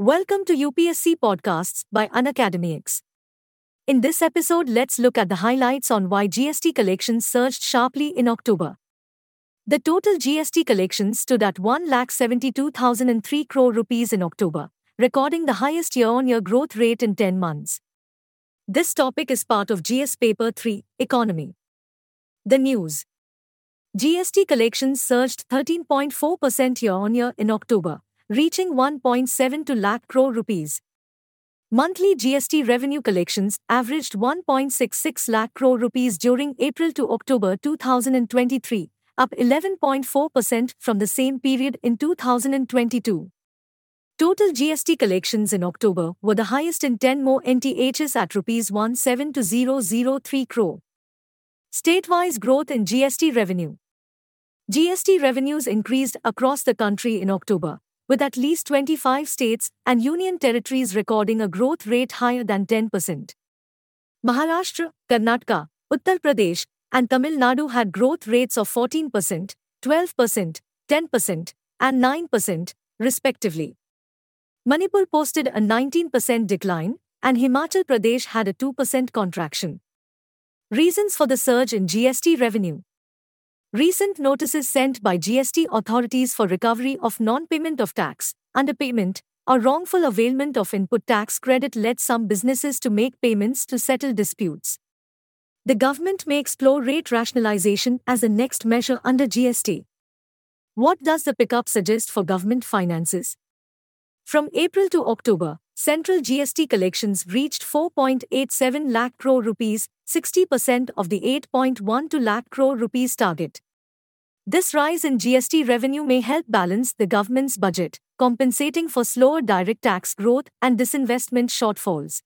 Welcome to UPSC Podcasts by Unacademics. In this episode, let's look at the highlights on why GST collections surged sharply in October. The total GST collections stood at 1,72,003 crore rupees in October, recording the highest year on year growth rate in 10 months. This topic is part of GS Paper 3 Economy. The news GST collections surged 13.4% year on year in October, reaching 1.72 lakh crore rupees. Monthly GST revenue collections averaged 1.66 lakh crore rupees during April to October 2023, up 11.4% from the same period in 2022. Total GST collections in October were the highest in 10 more NTHs at rupees 17003 crore. State-wise growth in GST revenue. GST revenues increased across the country in October, with at least 25 states and union territories recording a growth rate higher than 10%. Maharashtra, Karnataka, Uttar Pradesh, and Tamil Nadu had growth rates of 14%, 12%, 10%, and 9%, respectively. Manipur posted a 19% decline, and Himachal Pradesh had a 2% contraction. Reasons for the surge in GST revenue. Recent notices sent by GST authorities for recovery of non payment of tax, underpayment, or wrongful availment of input tax credit led some businesses to make payments to settle disputes. The government may explore rate rationalization as a next measure under GST. What does the pickup suggest for government finances? From April to October, central GST collections reached 4.87 lakh crore rupees, 60% of the 8.12 lakh crore rupees target. This rise in GST revenue may help balance the government's budget, compensating for slower direct tax growth and disinvestment shortfalls.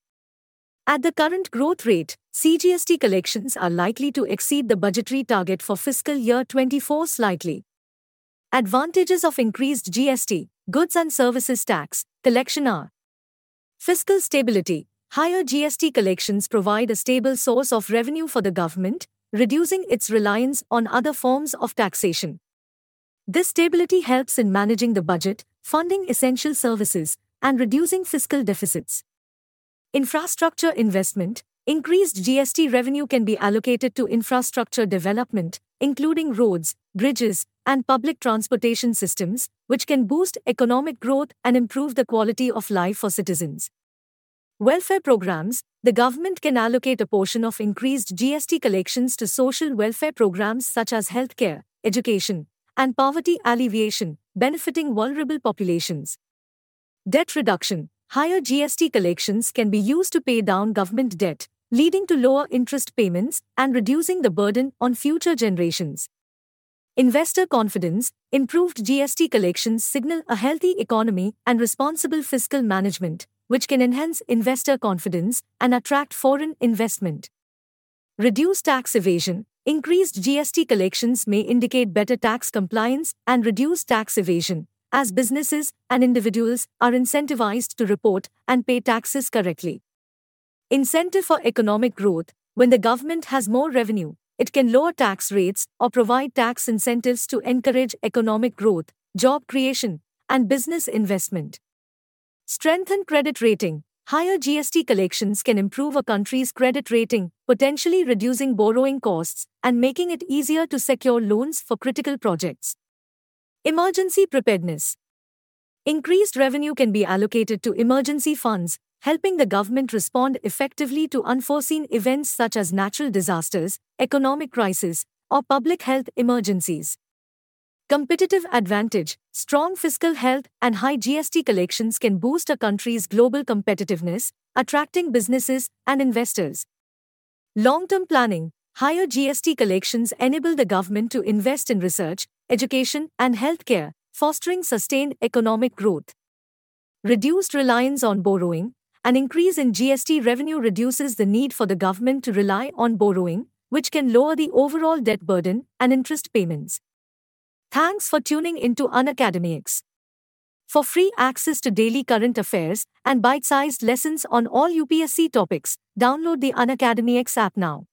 At the current growth rate, CGST collections are likely to exceed the budgetary target for fiscal year 24 slightly. Advantages of increased GST, goods and services tax, collection are Fiscal stability. Higher GST collections provide a stable source of revenue for the government, reducing its reliance on other forms of taxation. This stability helps in managing the budget, funding essential services, and reducing fiscal deficits. Infrastructure investment. Increased GST revenue can be allocated to infrastructure development, including roads, bridges, and public transportation systems, which can boost economic growth and improve the quality of life for citizens. Welfare programs The government can allocate a portion of increased GST collections to social welfare programs such as healthcare, education, and poverty alleviation, benefiting vulnerable populations. Debt reduction Higher GST collections can be used to pay down government debt, leading to lower interest payments and reducing the burden on future generations. Investor confidence, improved GST collections signal a healthy economy and responsible fiscal management, which can enhance investor confidence and attract foreign investment. Reduced tax evasion. Increased GST collections may indicate better tax compliance and reduce tax evasion, as businesses and individuals are incentivized to report and pay taxes correctly. Incentive for economic growth. When the government has more revenue, it can lower tax rates or provide tax incentives to encourage economic growth, job creation, and business investment. Strengthen credit rating. Higher GST collections can improve a country's credit rating, potentially reducing borrowing costs and making it easier to secure loans for critical projects. Emergency preparedness. Increased revenue can be allocated to emergency funds, helping the government respond effectively to unforeseen events such as natural disasters, economic crises, or public health emergencies. Competitive advantage, strong fiscal health, and high GST collections can boost a country's global competitiveness, attracting businesses and investors. Long term planning, higher GST collections enable the government to invest in research, education, and healthcare, fostering sustained economic growth. Reduced reliance on borrowing, an increase in GST revenue reduces the need for the government to rely on borrowing, which can lower the overall debt burden and interest payments. Thanks for tuning into Unacademics. For free access to daily current affairs and bite sized lessons on all UPSC topics, download the Unacademics app now.